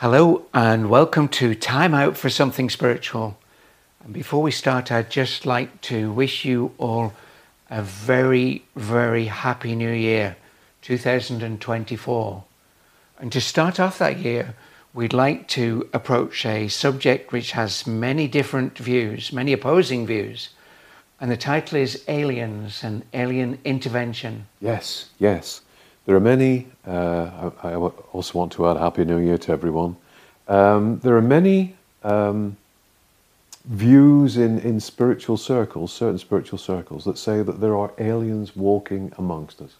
Hello and welcome to Time Out for Something Spiritual. And before we start, I'd just like to wish you all a very, very happy new year, 2024. And to start off that year, we'd like to approach a subject which has many different views, many opposing views. And the title is Aliens and Alien Intervention. Yes, yes. There are many, uh, I, I also want to add Happy New Year to everyone. Um, there are many um, views in, in spiritual circles, certain spiritual circles, that say that there are aliens walking amongst us.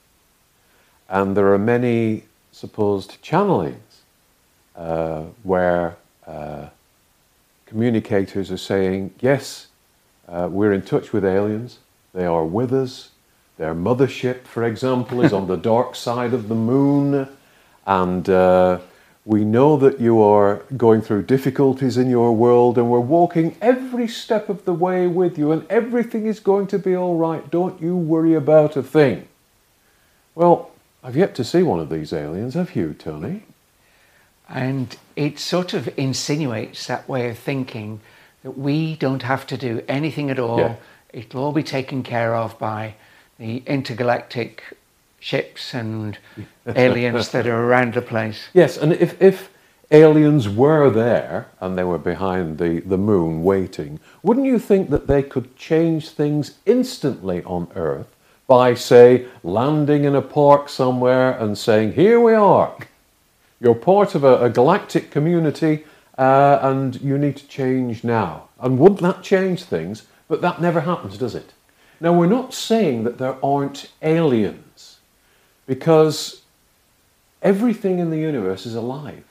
And there are many supposed channelings uh, where uh, communicators are saying, yes, uh, we're in touch with aliens, they are with us, their mothership, for example, is on the dark side of the moon. And uh, we know that you are going through difficulties in your world, and we're walking every step of the way with you, and everything is going to be all right. Don't you worry about a thing. Well, I've yet to see one of these aliens, have you, Tony? And it sort of insinuates that way of thinking that we don't have to do anything at all. Yeah. It'll all be taken care of by the intergalactic ships and aliens that are around the place. Yes, and if, if aliens were there and they were behind the, the moon waiting, wouldn't you think that they could change things instantly on Earth by, say, landing in a park somewhere and saying, Here we are, you're part of a, a galactic community uh, and you need to change now? And wouldn't that change things? But that never happens, does it? Now, we're not saying that there aren't aliens, because everything in the universe is alive.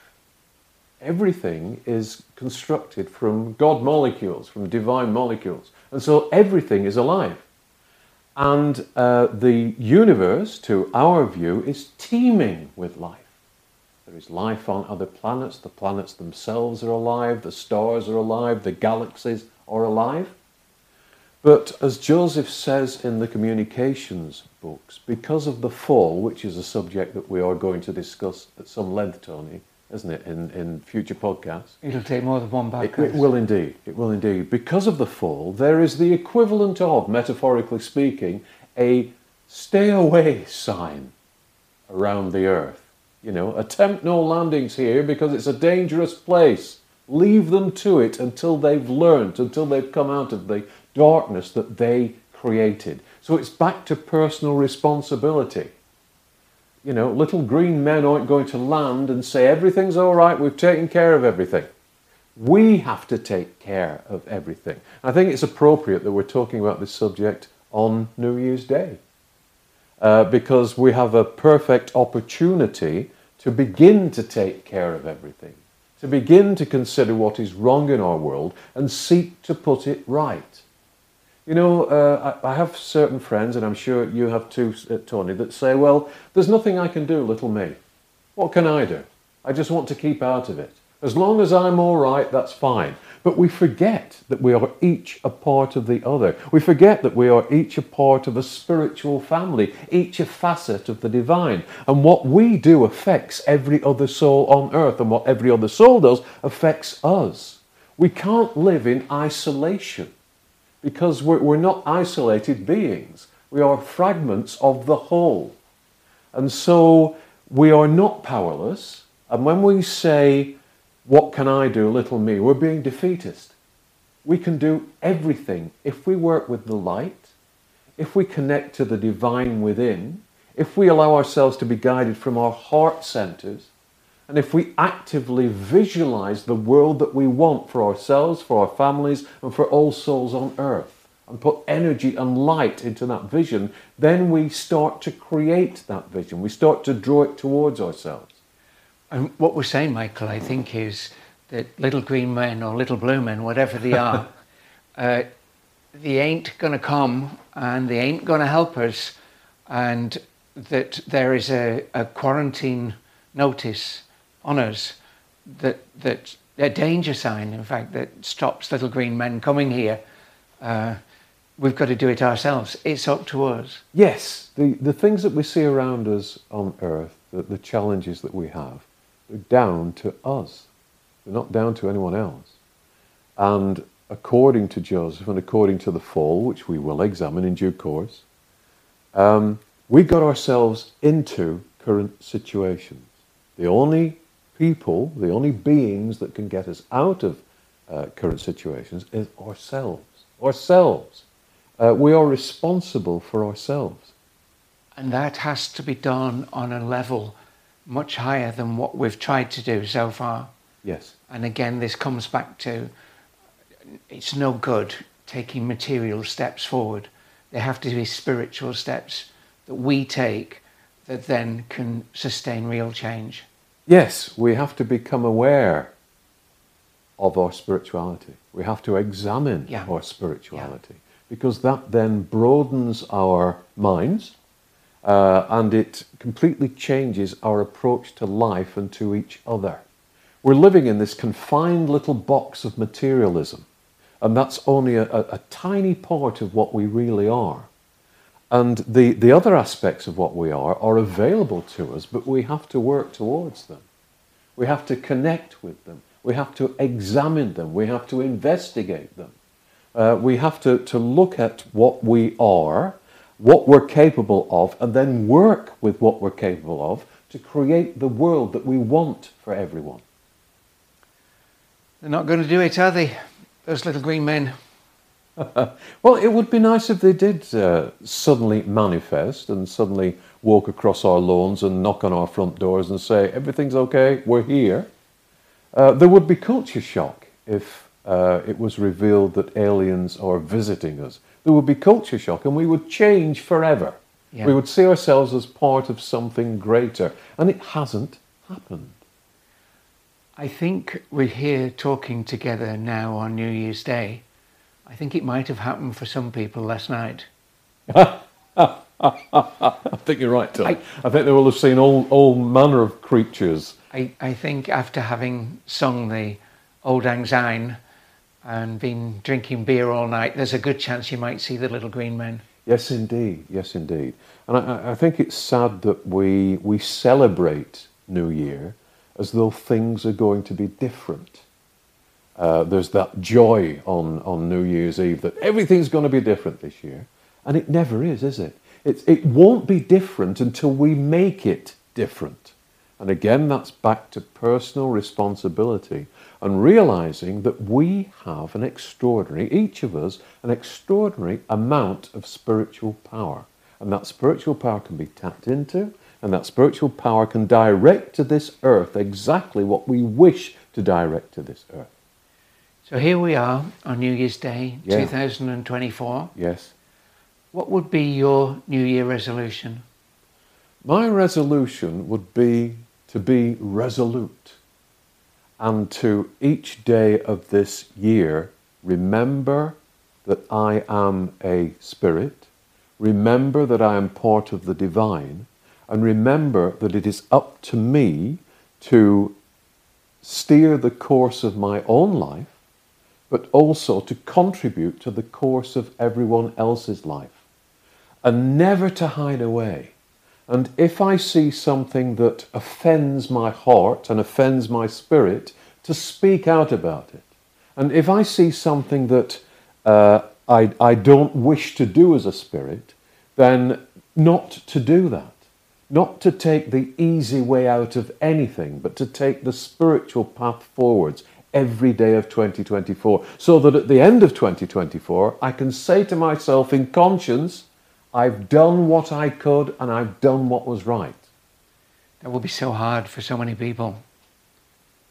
Everything is constructed from God molecules, from divine molecules. And so everything is alive. And uh, the universe, to our view, is teeming with life. There is life on other planets, the planets themselves are alive, the stars are alive, the galaxies are alive. But as Joseph says in the communications books, because of the fall, which is a subject that we are going to discuss at some length, Tony, isn't it, in, in future podcasts? It'll take more than one podcast. It, it will indeed. It will indeed. Because of the fall, there is the equivalent of, metaphorically speaking, a stay away sign around the earth. You know, attempt no landings here because it's a dangerous place. Leave them to it until they've learned, until they've come out of the darkness that they created. So it's back to personal responsibility. You know, little green men aren't going to land and say, everything's all right, we've taken care of everything. We have to take care of everything. I think it's appropriate that we're talking about this subject on New Year's Day uh, because we have a perfect opportunity to begin to take care of everything, to begin to consider what is wrong in our world and seek to put it right. You know, uh, I, I, have certain friends, and I'm sure you have too, uh, Tony, that say, well, there's nothing I can do, little me. What can I do? I just want to keep out of it. As long as I'm all right, that's fine. But we forget that we are each a part of the other. We forget that we are each a part of a spiritual family, each a facet of the divine. And what we do affects every other soul on earth, and what every other soul does affects us. We can't live in isolation because we're, we're not isolated beings. We are fragments of the whole. And so we are not powerless. And when we say, What can I do, little me? we're being defeatist. We can do everything if we work with the light, if we connect to the divine within, if we allow ourselves to be guided from our heart centers, and if we actively visualize the world that we want for ourselves, for our families, and for all souls on earth, and put energy and light into that vision, then we start to create that vision. We start to draw it towards ourselves. And what we're saying, Michael, I think, is that little green men or little blue men, whatever they are, uh, they ain't going to come and they ain't going to help us, and that there is a, a quarantine notice on us that, that a danger sign, in fact, that stops little green men coming here. Uh, we've got to do it ourselves. It's up to us. Yes, the, the things that we see around us on earth, the, the challenges that we have, are down to us. We're not down to anyone else. And according to Joseph and according to the fall, which we will examine in due course, um, we got ourselves into current situations. The only people, the only beings that can get us out of uh, current situations is ourselves. Ourselves. Uh, we are responsible for ourselves. And that has to be done on a level much higher than what we've tried to do so far. Yes. And again, this comes back to it's no good taking material steps forward. There have to be spiritual steps that we take that then can sustain real change. Yes, we have to become aware of our spirituality. We have to examine Yeah. our spirituality because that then broadens our minds uh, and it completely changes our approach to life and to each other. We're living in this confined little box of materialism, and that's only a, a, a tiny part of what we really are. And the, the other aspects of what we are are available to us, but we have to work towards them. We have to connect with them. We have to examine them. We have to investigate them. Uh, we have to, to look at what we are, what we're capable of, and then work with what we're capable of to create the world that we want for everyone. They're not going to do it, are they? Those little green men. Well, it would be nice if they did uh, suddenly manifest and suddenly walk across our lawns and knock on our front doors and say, everything's okay, we're here. Uh, there would be culture shock if uh, it was revealed that aliens are visiting us. There would be culture shock and we would change forever. Yeah. We would see ourselves as part of something greater. And it hasn't happened. I think we're here talking together now on New Year's Day. I think it might have happened for some people last night. I think you're right, Tom. I, I- think they will have seen all, all manner of creatures. I, I think after having sung the Auld Lang Syne and been drinking beer all night, there's a good chance you might see the little green men. Yes, indeed. Yes, indeed. And I, I think it's sad that we, we celebrate New Year as though things are going to be different. Uh, there's that joy on, on New Year's Eve that everything's going to be different this year. And it never is, is it? it? It won't be different until we make it different. And again, that's back to personal responsibility and realizing that we have an extraordinary, each of us, an extraordinary amount of spiritual power. And that spiritual power can be tapped into, and that spiritual power can direct to this earth exactly what we wish to direct to this earth. So here we are on New Year's Day, Yeah. 2024. Yes? What would be your New Year resolution? My resolution would be to be resolute and to each day of this year remember that I am a spirit, remember that I am part of the divine, and remember that it is up to me to steer the course of my own life, but also to contribute to the course of everyone else's life, and never to hide away. And if I see something that offends my heart and offends my spirit, to speak out about it. And if I see something that uh, I, I don't wish to do as a spirit, then not to do that. Not to take the easy way out of anything, but to take the spiritual path forwards every day of 2024. So that at the end of 2024, I can say to myself in conscience, I've done what I could and I've done what was right. That will be so hard for so many people.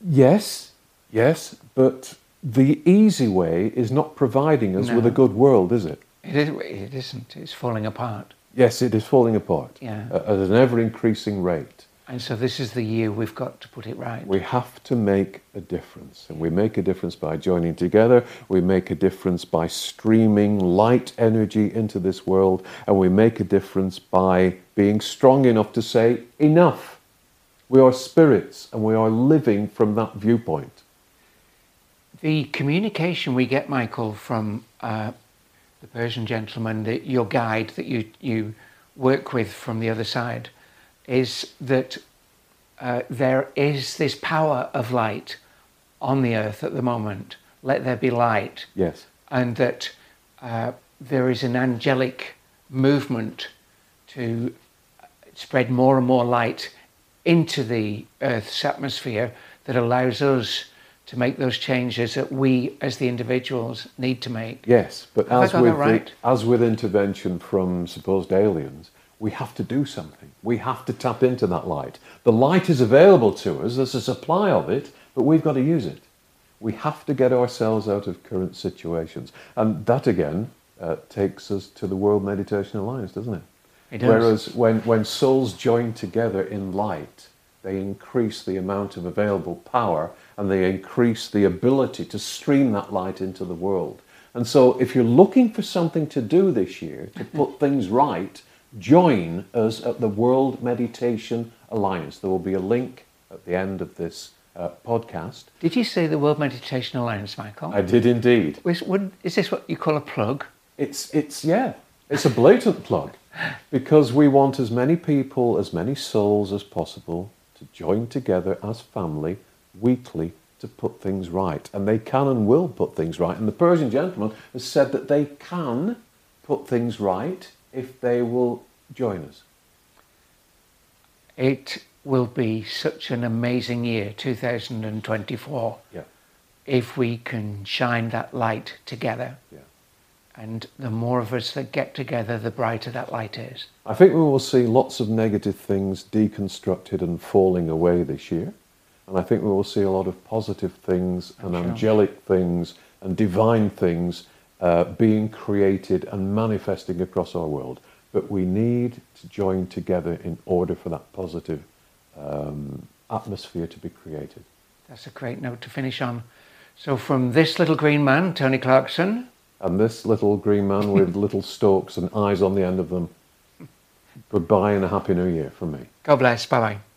Yes, yes, but the easy way is not providing us with a good world, is it? It, is, it isn't. It's falling apart. Yes, it is falling apart Yeah. at an ever increasing rate. And so this is the year we've got to put it right. We have to make a difference, and we make a difference by joining together. We make a difference by streaming light energy into this world, and we make a difference by being strong enough to say, enough. We are spirits, and we are living from that viewpoint. The communication we get, Michael, from uh, the Persian gentleman, the, your guide that you, you work with from the other side, is that uh, there is this power of light on the earth at the moment. Let there be light. Yes. And that uh, there is an angelic movement to spread more and more light into the Earth's atmosphere that allows us to make those changes that we as the individuals need to make. Yes, but Have as with, right? the, as with intervention from supposed aliens, we have to do something. We have to tap into that light. The light is available to us, there's a supply of it, but we've got to use it. We have to get ourselves out of current situations. And that again uh, takes us to the World Meditation Alliance, doesn't it? It does. Whereas when, when souls join together in light, they increase the amount of available power and they increase the ability to stream that light into the world. And so, if you're looking for something to do this year to put things right, join us at the World Meditation Alliance. There will be a link at the end of this uh, podcast. Did you say the World Meditation Alliance, Michael? I did indeed. Is, would, is this what you call a plug? It's, it's, yeah, it's a blatant plug because we want as many people, as many souls as possible to join together as family weekly to put things right. And they can and will put things right. And the Persian gentleman has said that they can put things right if they will join us. It will be such an amazing year, 2024, Yeah, if we can shine that light together. yeah. And the more of us that get together, the brighter that light is. I think we will see lots of negative things deconstructed and falling away this year. And I think we will see a lot of positive things and sure. angelic things and divine things uh, being created and manifesting across our world. But we need to join together in order for that positive um, atmosphere to be created. That's a great note to finish on. So, from this little green man, Tony Clarkson, And this little green man with little stalks and eyes on the end of them, goodbye and a happy new year from me. God bless. Bye bye.